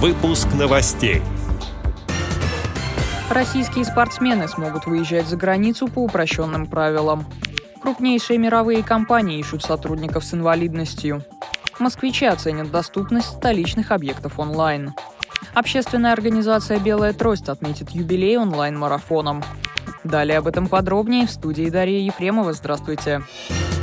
Выпуск новостей. Российские спортсмены смогут выезжать за границу по упрощенным правилам. Крупнейшие мировые компании ищут сотрудников с инвалидностью. Москвичи оценят доступность столичных объектов онлайн. Общественная организация «Белая трость» отметит юбилей онлайн-марафоном. Далее об этом подробнее в студии Дарья Ефремова. Здравствуйте. Здравствуйте.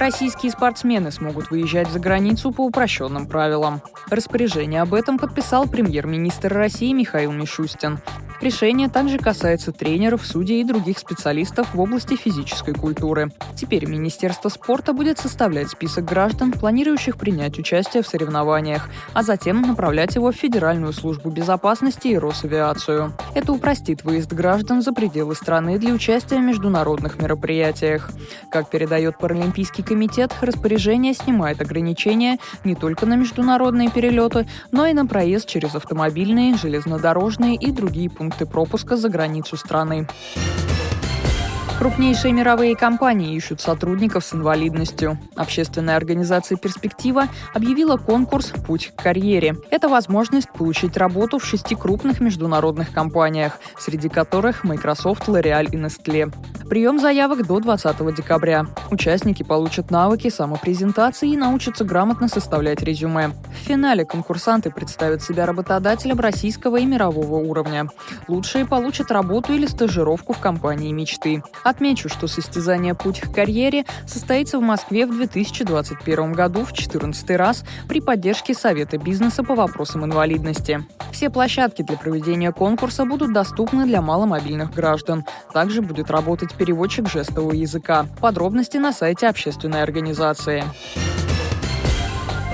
Российские спортсмены смогут выезжать за границу по упрощенным правилам. Распоряжение об этом подписал премьер-министр России Михаил Мишустин. Решение также касается тренеров, судей и других специалистов в области физической культуры. Теперь Министерство спорта будет составлять список граждан, планирующих принять участие в соревнованиях, а затем направлять его в Федеральную службу безопасности и Росавиацию. Это упростит выезд граждан за пределы страны для участия в международных мероприятиях. Как передает Паралимпийский комитет, распоряжение снимает ограничения не только на международные перелеты, но и на проезд через автомобильные, железнодорожные и другие пункты пункты пропуска за границу страны. Крупнейшие мировые компании ищут сотрудников с инвалидностью. Общественная организация «Перспектива» объявила конкурс «Путь к карьере». Это возможность получить работу в шести крупных международных компаниях, среди которых Microsoft, L'Oreal и Nestlé. Прием заявок до 20 декабря. Участники получат навыки самопрезентации и научатся грамотно составлять резюме. В финале конкурсанты представят себя работодателям российского и мирового уровня. Лучшие получат работу или стажировку в компании мечты. Отмечу, что состязание «Путь к карьере» состоится в Москве в 2021 году в 14 раз при поддержке Совета бизнеса по вопросам инвалидности. Все площадки для проведения конкурса будут доступны для маломобильных граждан. Также будет работать переводчик жестового языка. Подробности на сайте общественной организации.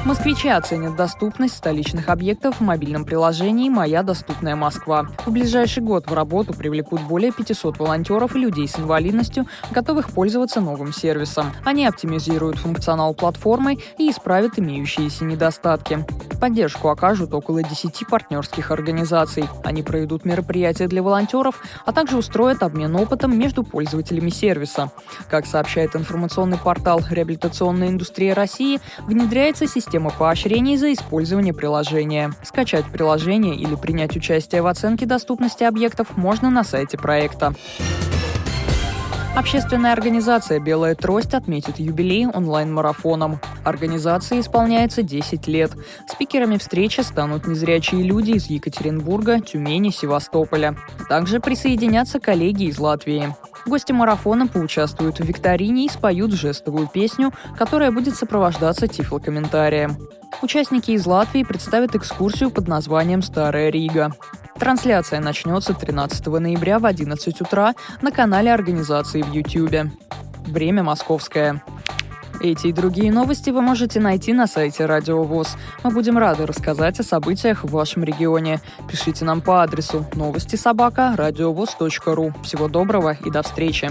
Москвичи оценят доступность столичных объектов в мобильном приложении «Моя доступная Москва». В ближайший год в работу привлекут более 500 волонтеров и людей с инвалидностью, готовых пользоваться новым сервисом. Они оптимизируют функционал платформы и исправят имеющиеся недостатки. Поддержку окажут около 10 партнерских организаций. Они проведут мероприятия для волонтеров, а также устроят обмен опытом между пользователями сервиса. Как сообщает информационный портал «Реабилитационная индустрия России», внедряется система поощрений за использование приложения. Скачать приложение или принять участие в оценке доступности объектов можно на сайте проекта. Общественная организация «Белая трость» отметит юбилей онлайн-марафоном. Организации исполняется 10 лет. Спикерами встречи станут незрячие люди из Екатеринбурга, Тюмени, Севастополя. Также присоединятся коллеги из Латвии. Гости марафона поучаствуют в викторине и споют жестовую песню, которая будет сопровождаться тифлокомментарием. Участники из Латвии представят экскурсию под названием «Старая Рига». Трансляция начнется 13 ноября в 11 утра на канале организации в YouTube. Время московское. Эти и другие новости вы можете найти на сайте Радио ВОЗ. Мы будем рады рассказать о событиях в вашем регионе. Пишите нам по адресу новости собака ру. Всего доброго и до встречи.